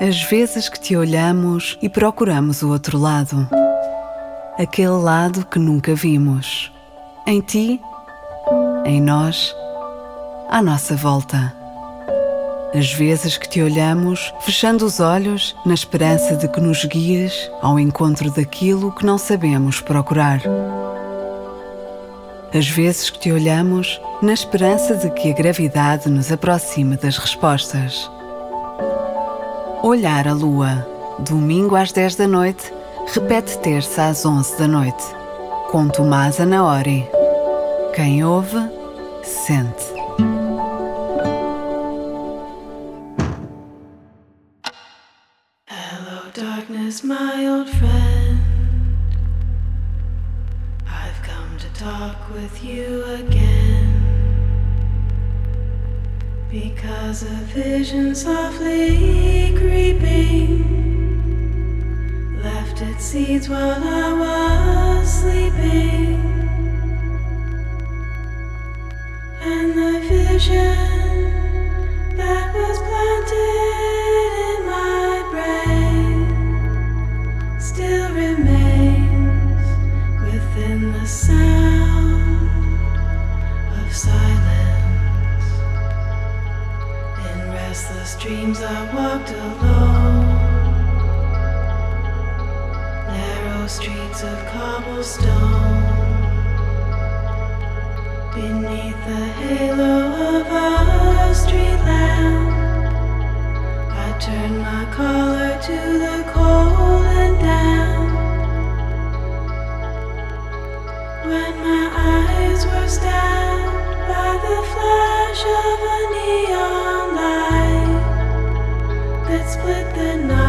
As vezes que te olhamos e procuramos o outro lado. Aquele lado que nunca vimos. Em ti, em nós, à nossa volta. As vezes que te olhamos, fechando os olhos, na esperança de que nos guies ao encontro daquilo que não sabemos procurar. As vezes que te olhamos, na esperança de que a gravidade nos aproxime das respostas. Olhar a lua, domingo às 10 da noite, repete terça às 11 da noite. Com Tomás Anaori. Quem ouve, sente. Hello, darkness, my old friend. I've come to talk with you again. Because a vision softly seeds while I was sleeping. And the vision I turned my collar to the cold and damp. When my eyes were stabbed by the flash of a neon light that split the night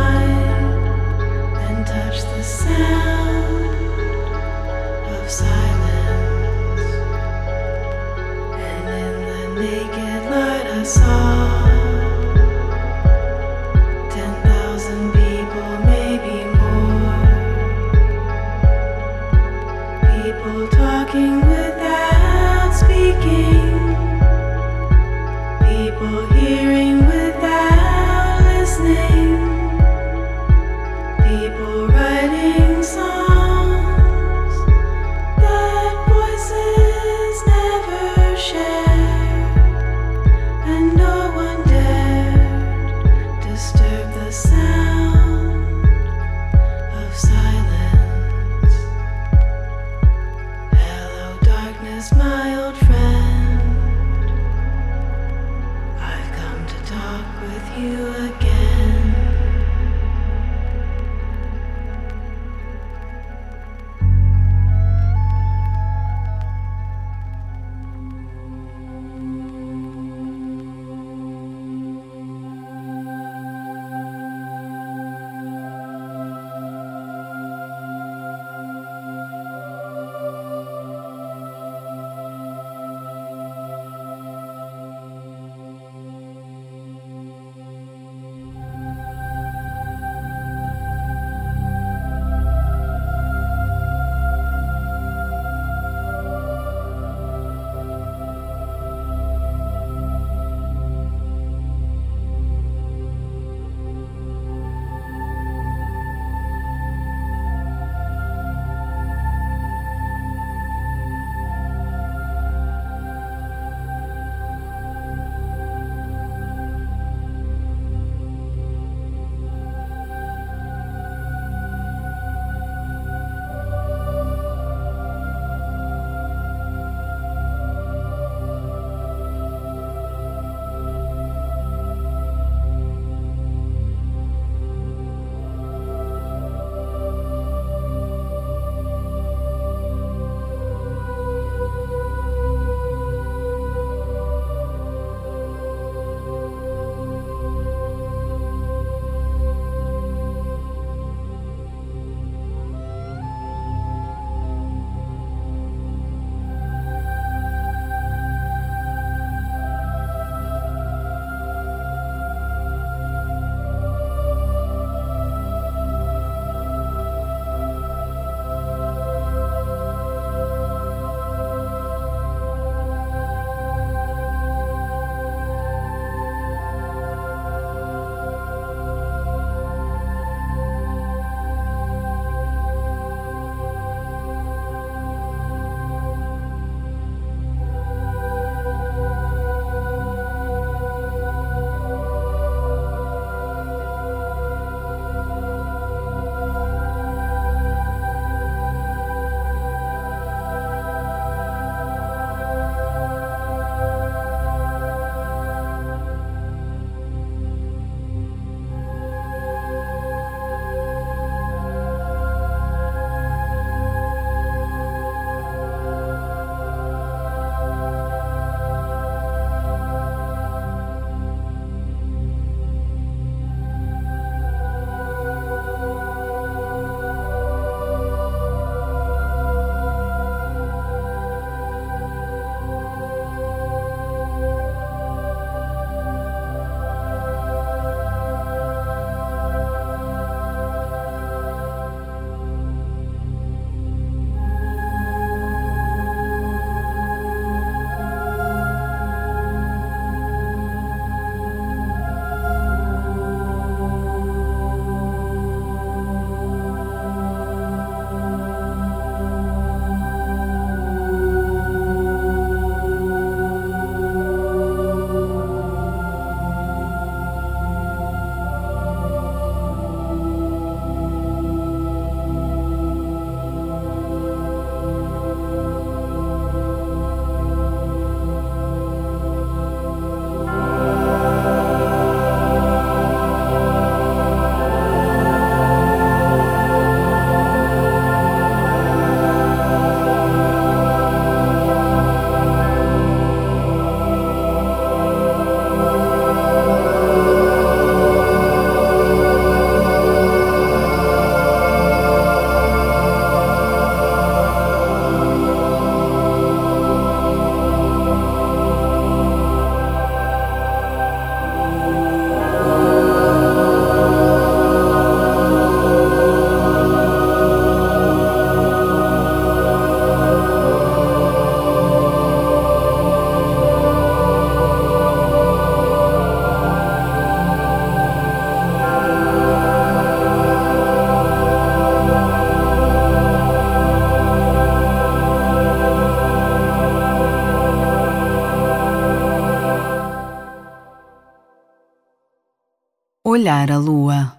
Olhar a lua.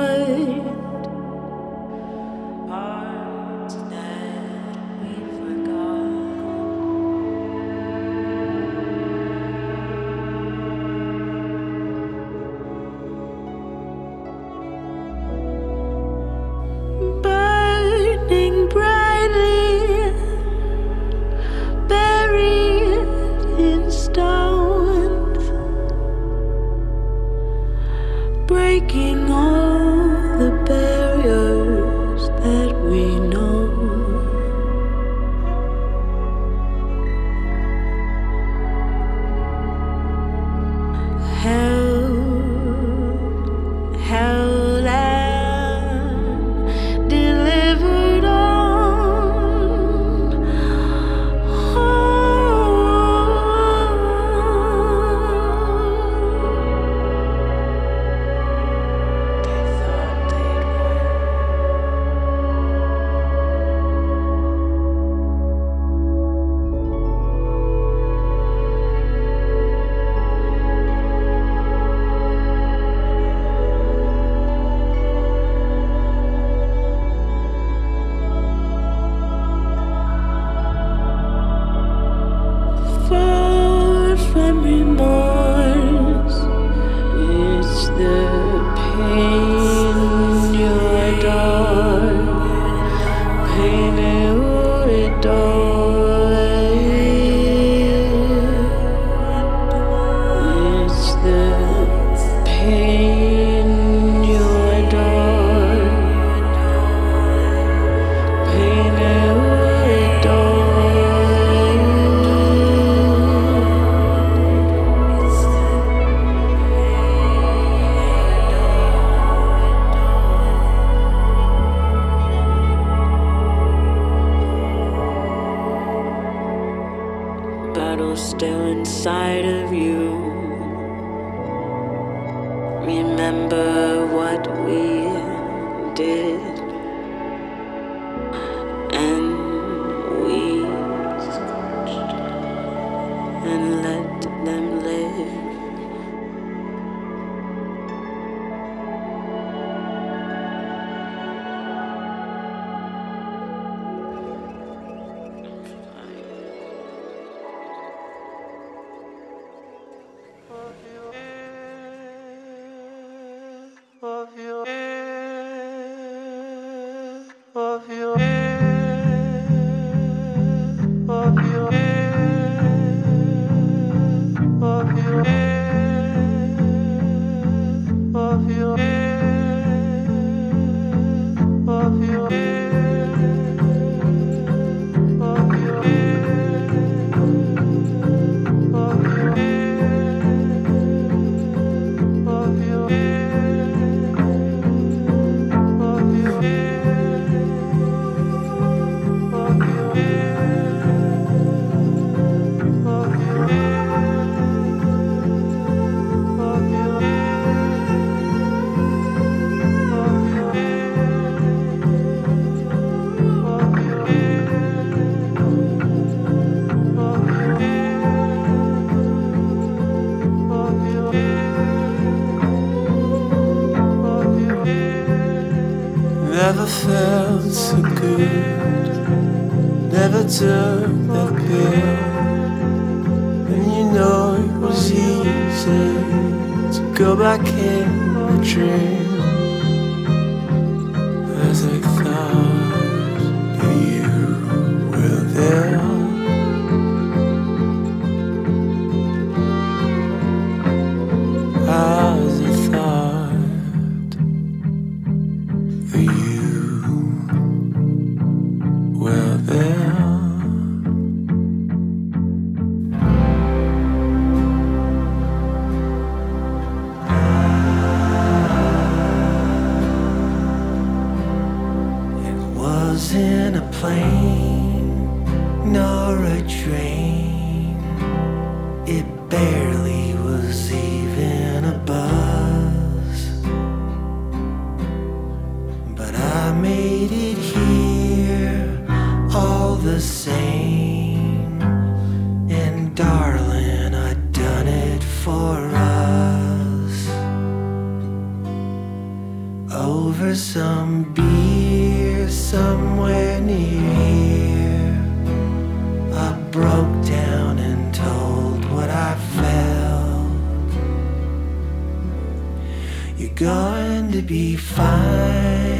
like in a dream. somewhere near here. I broke down and told what I felt. You're going to be fine.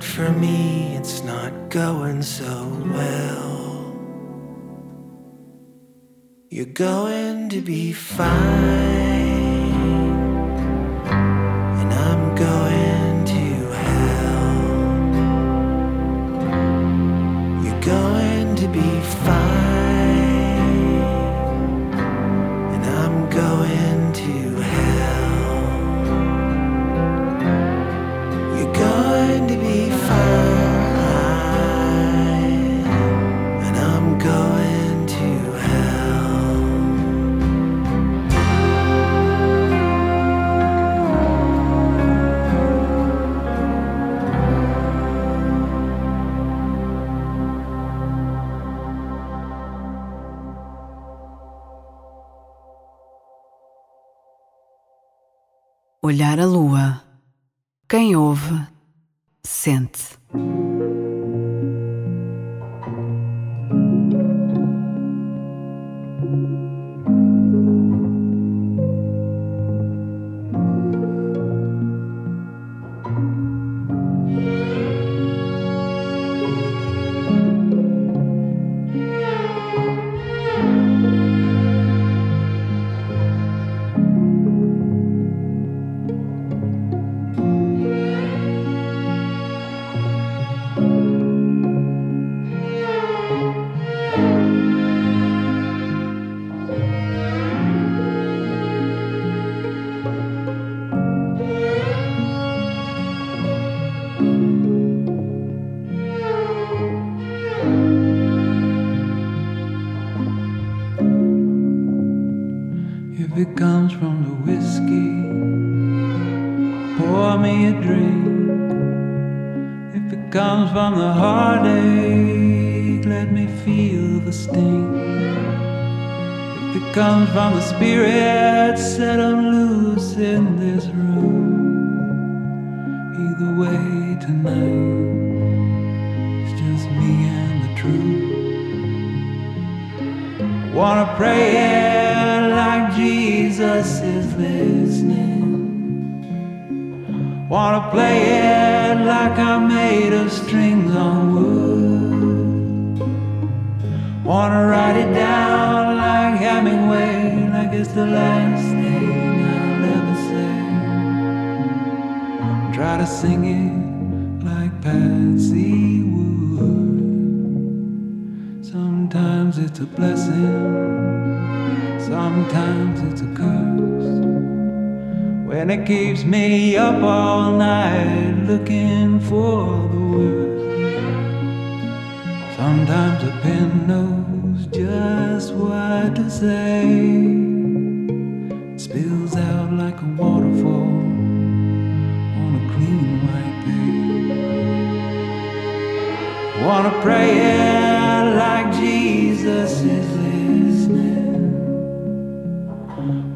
but for me it's not going so well. You're going to be fine. The truth. Wanna pray like Jesus is listening. Wanna play it like I'm made of strings on wood. Wanna write it down like Hemingway like it's the last thing I'll ever say. Try to sing it blessing, sometimes it's a curse. When it keeps me up all night looking for the word. Sometimes a pen knows just what to say It spills out like a waterfall on a clean white page. Wanna pray it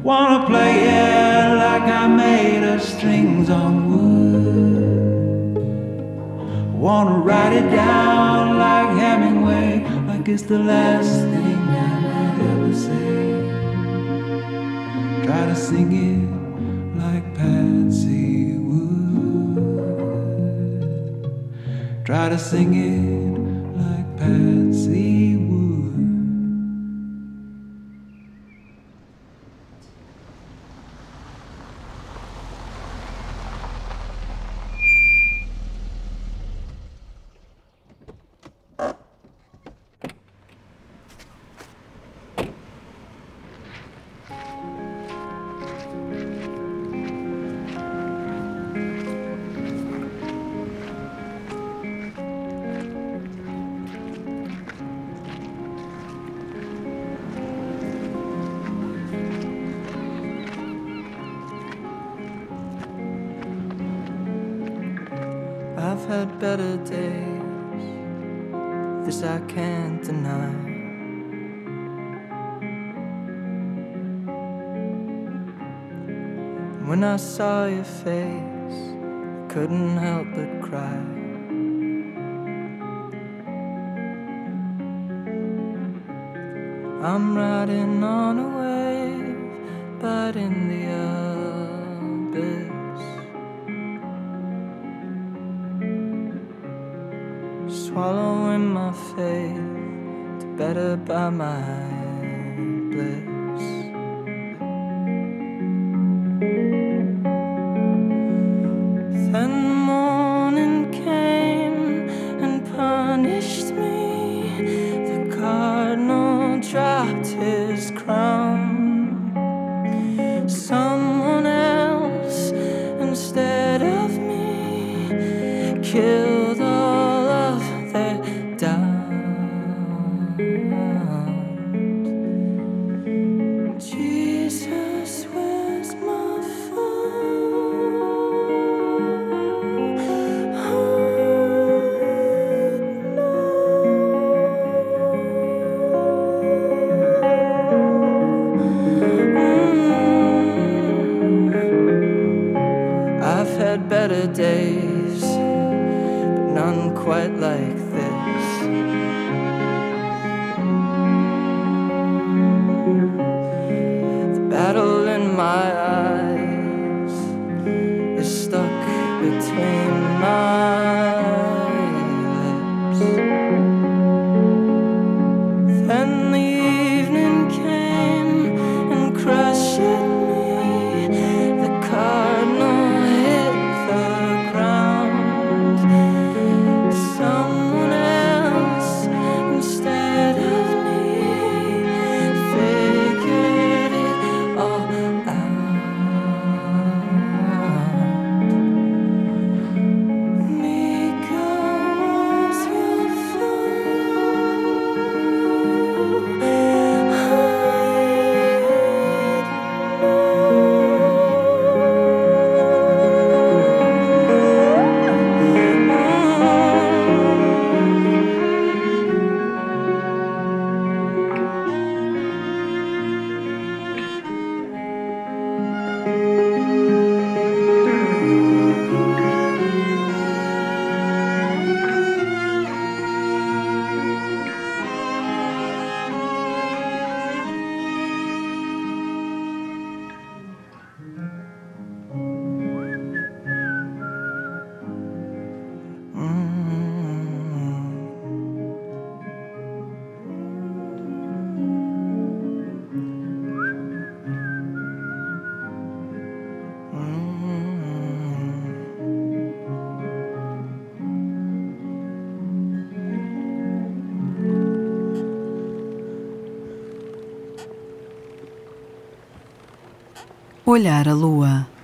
Wanna play it like I made of strings on wood. Wanna write it down like Hemingway, like it's the last thing I might ever say. Try to sing it like Patsy would. Try to sing it like Patsy better days. This I can't deny. When I saw your face, I couldn't help but cry. I'm riding on a wave, but in the abyss. My. light like olhar a lua.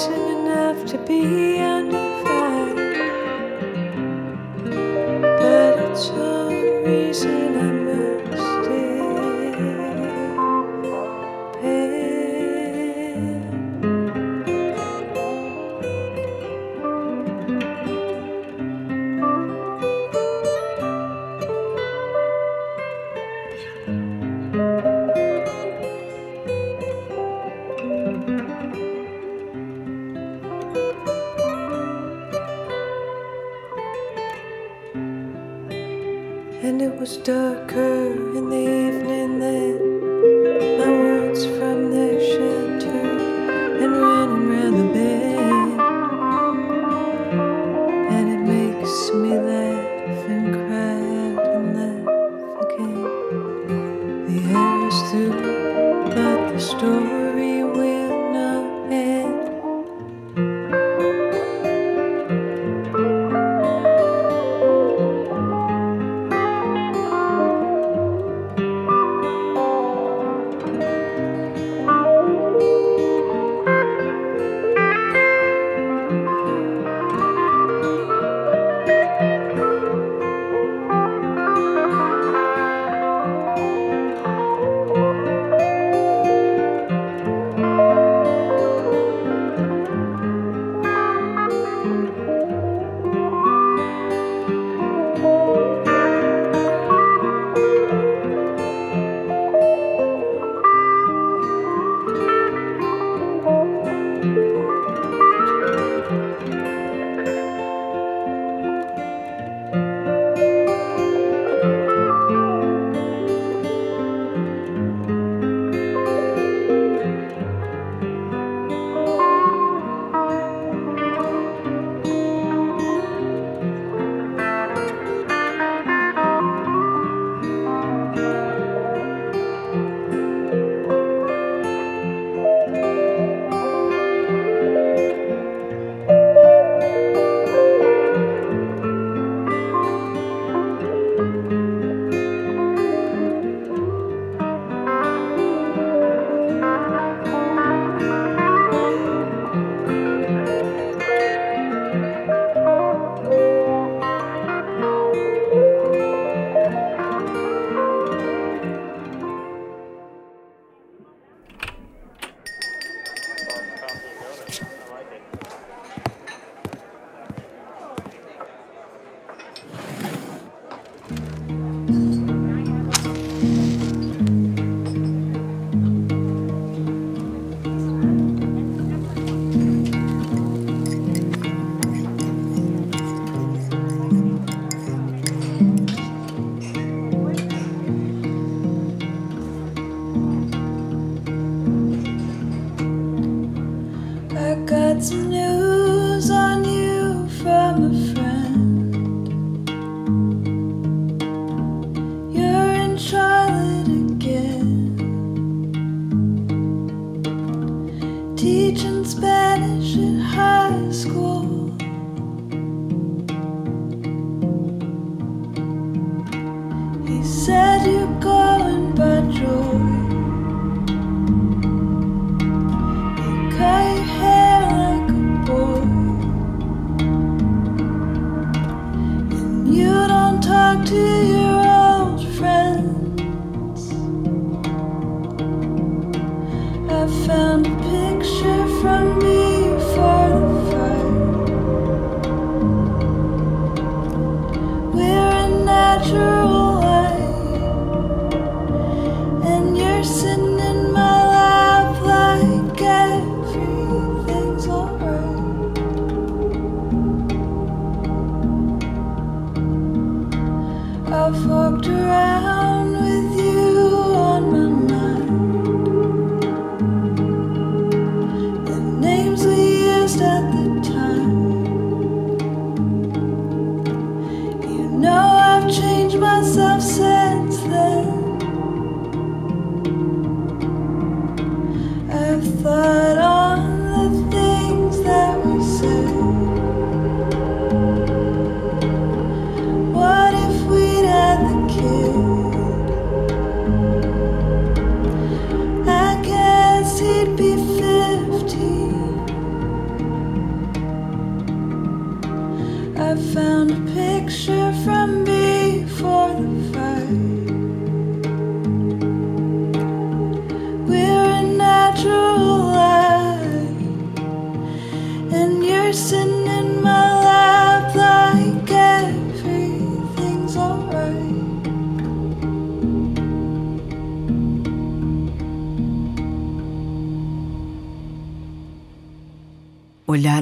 patient enough to be under.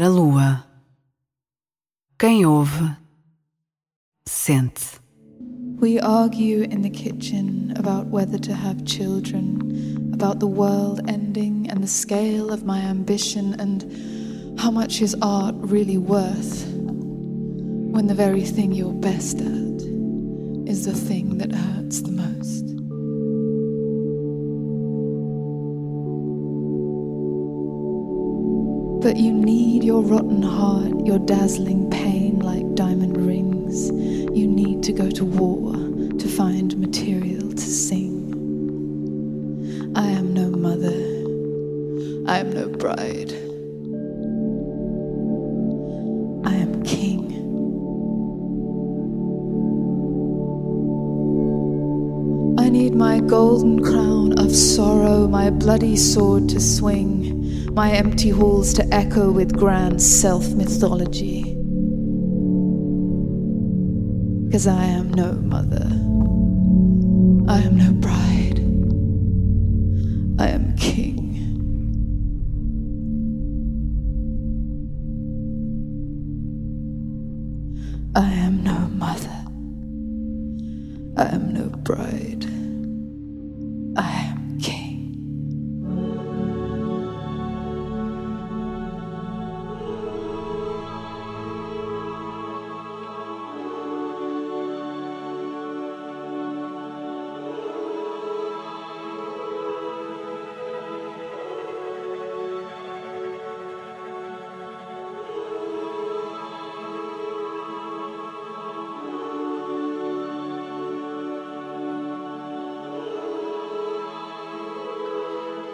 A lua. Quem ouve, sente. We argue in the kitchen about whether to have children, about the world ending and the scale of my ambition and how much is art really worth when the very thing you're best at is the thing that But you need your rotten heart, your dazzling pain like diamond rings. You need to go to war to find material to sing. I am no mother. I am no bride. I am king. I need my golden crown of sorrow, my bloody sword to swing, my empty halls to echo with grand self mythology. Because I am no mother.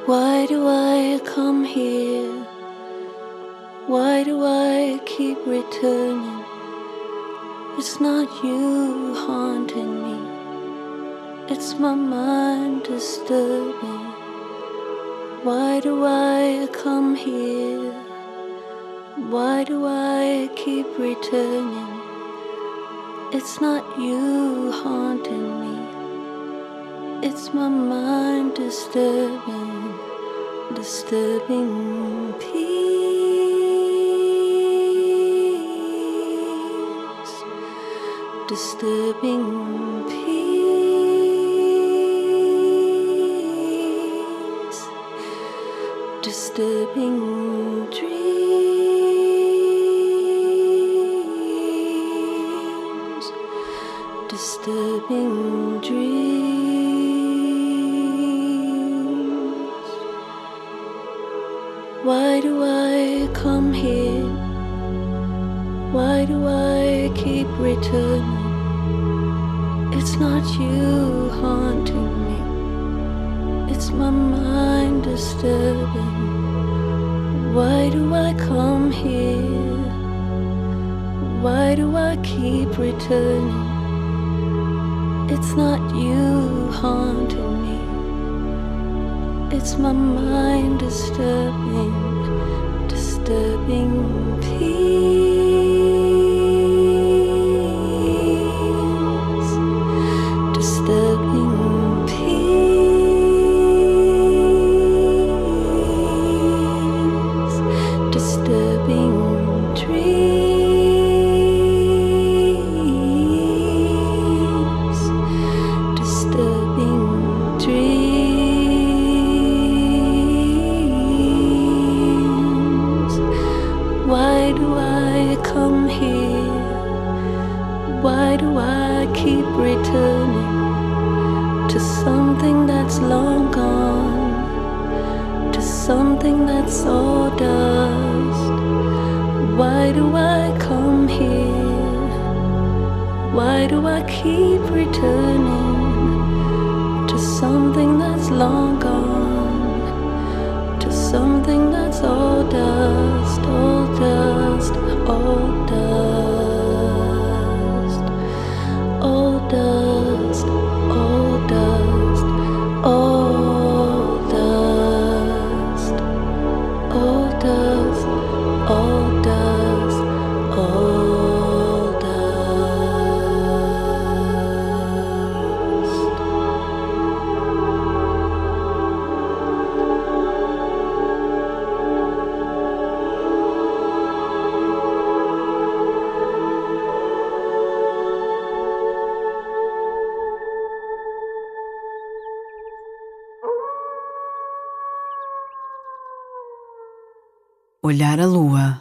Why do I come here? Why do I keep returning? It's not you haunting me, it's my mind disturbing. Why do I come here? Why do I keep returning? It's not you. It's my mind disturbing, disturbing peace, disturbing peace, disturbing dreams, disturbing dreams. Why do I come here? Why do I keep returning? It's not you haunting me, it's my mind disturbing. Why do I come here? Why do I keep returning? It's not you haunting me, it's my mind disturbing, disturbing peace, Olhar a lua.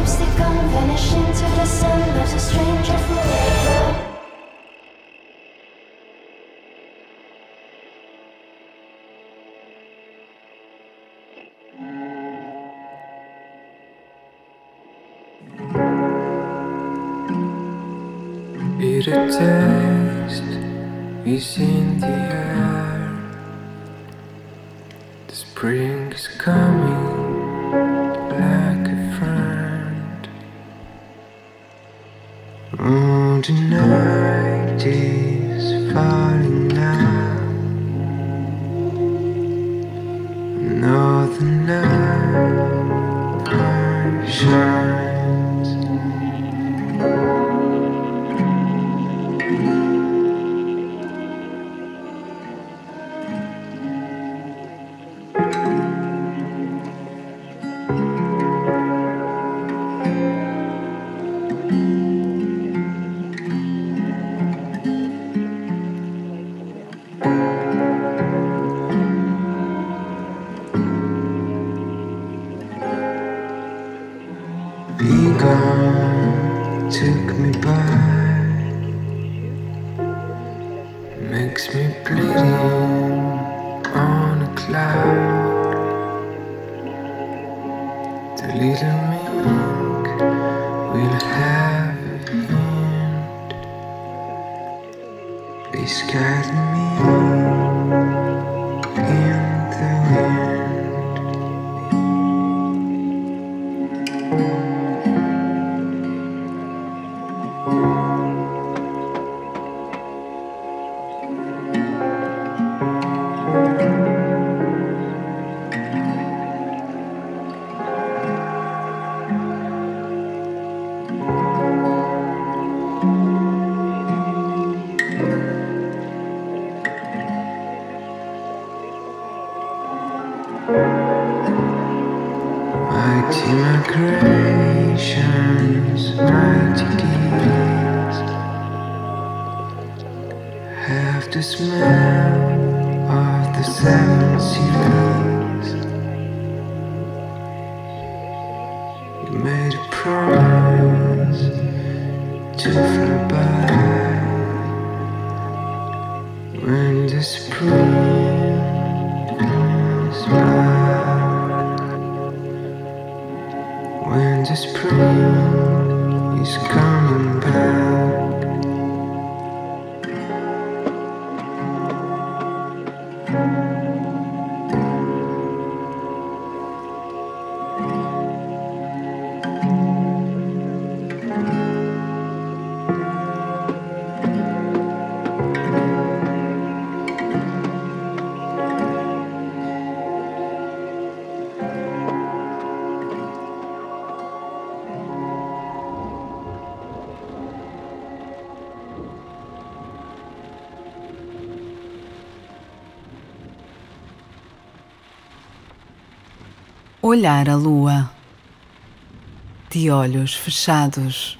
Lipstick on, vanish into the sun. There's a stranger forever. Bitter taste is in the air. The spring is coming Please guide me Olhar a lua de olhos fechados.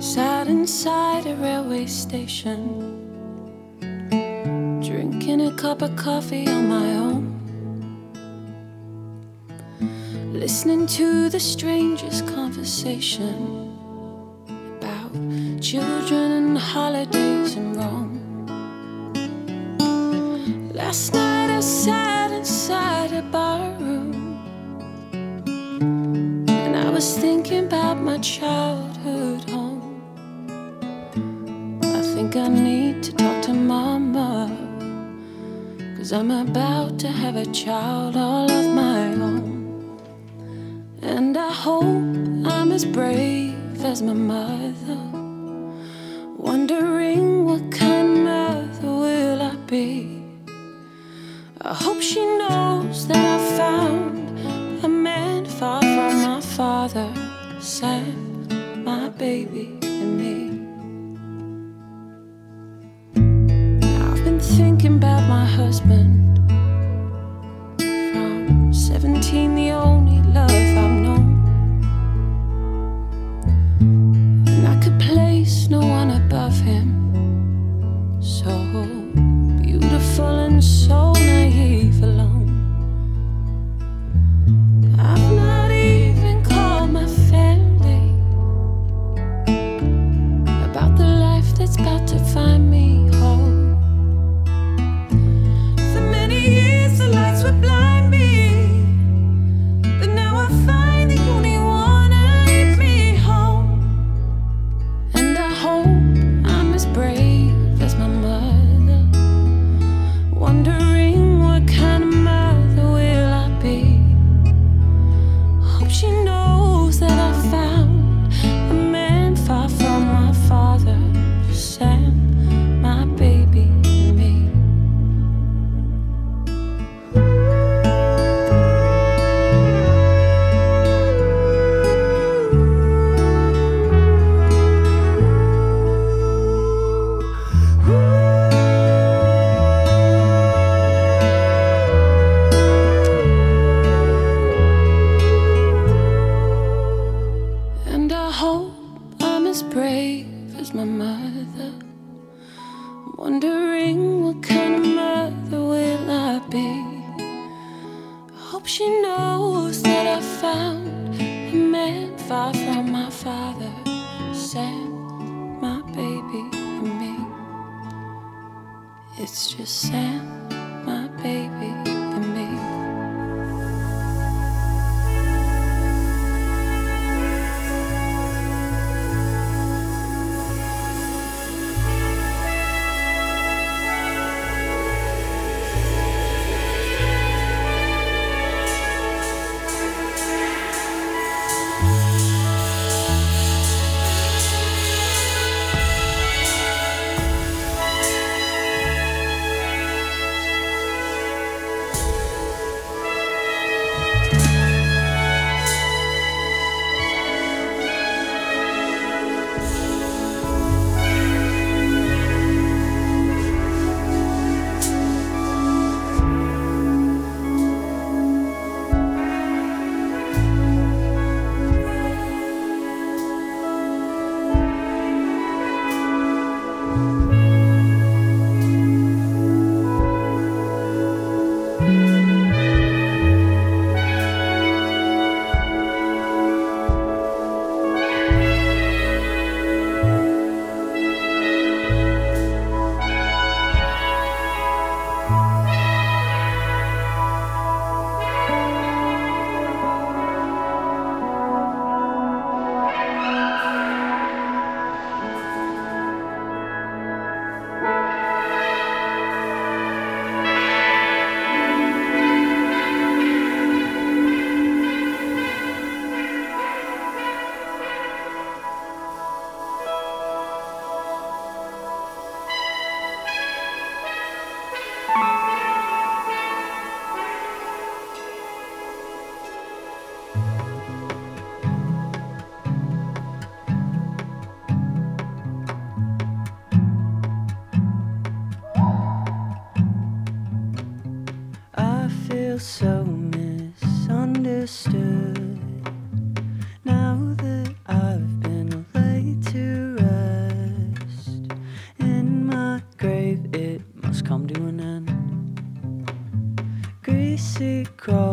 Sat inside a railway station, drinking a cup of coffee on my own. Listening to the strangest conversation children and holidays in Rome. Last night I sat inside a bar room and I was thinking about my childhood home. I think I need to talk to mama. Cause I'm about to have a child all of my own. And I hope I'm as brave as my mother. Greasy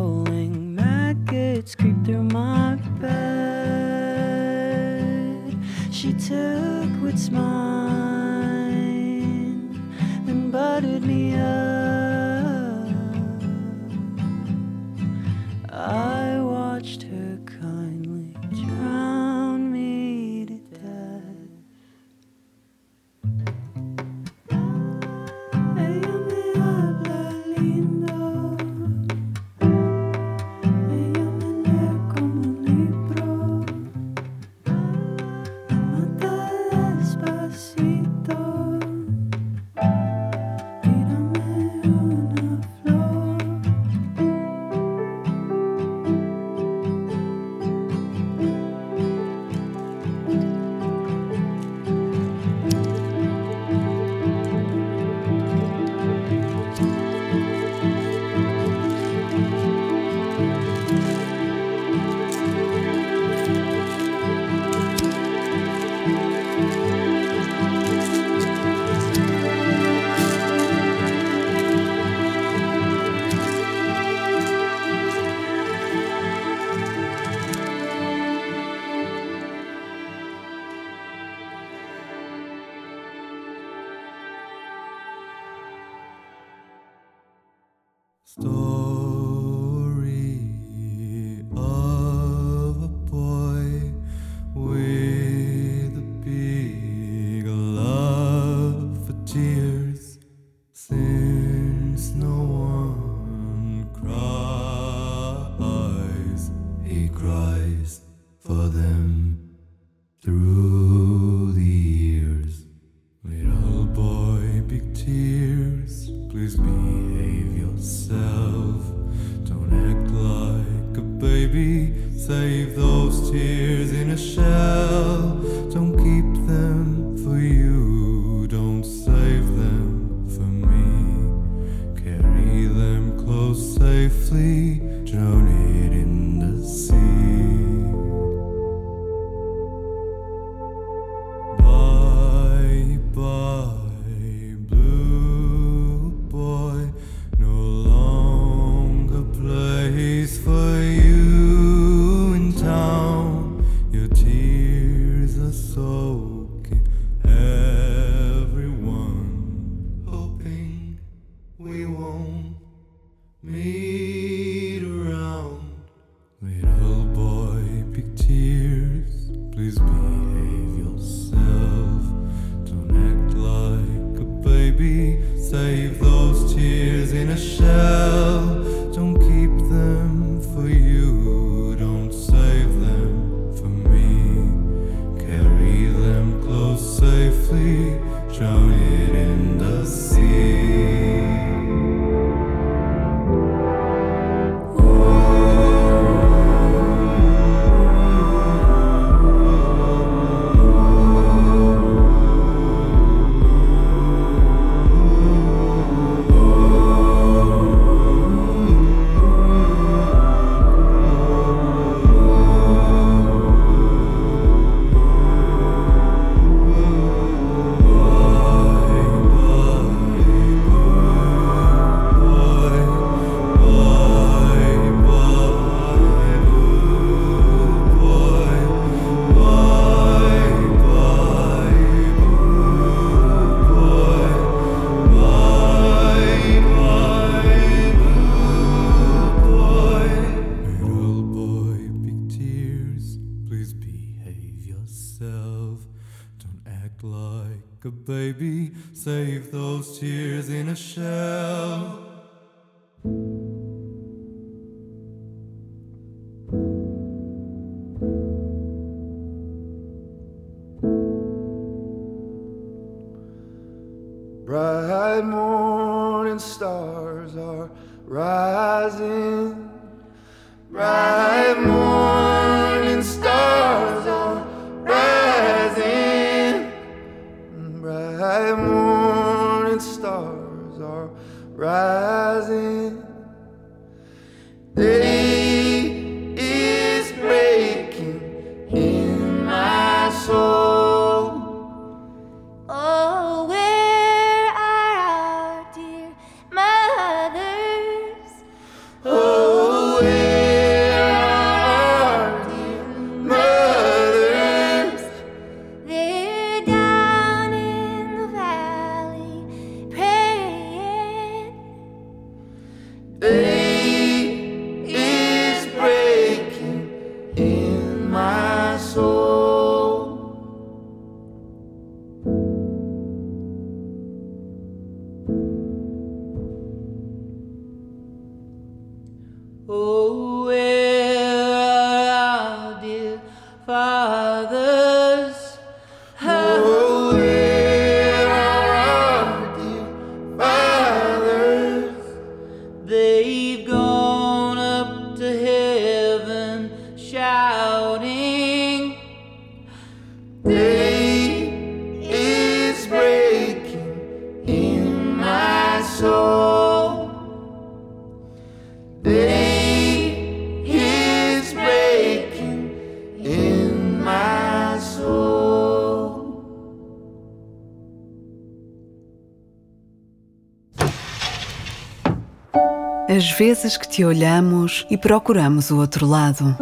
vezes que te olhamos e procuramos o outro lado.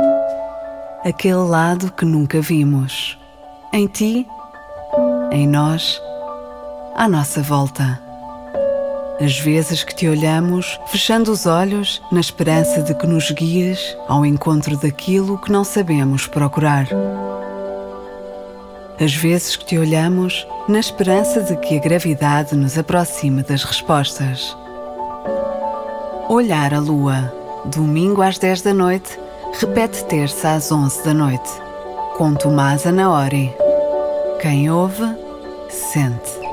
Aquele lado que nunca vimos. Em ti, em nós, à nossa volta. As vezes que te olhamos, fechando os olhos, na esperança de que nos guies ao encontro daquilo que não sabemos procurar. As vezes que te olhamos, na esperança de que a gravidade nos aproxime das respostas. Olhar a lua, domingo às 10 da noite, repete terça às 11 da noite. Com Tomás Anaori. Quem ouve, sente.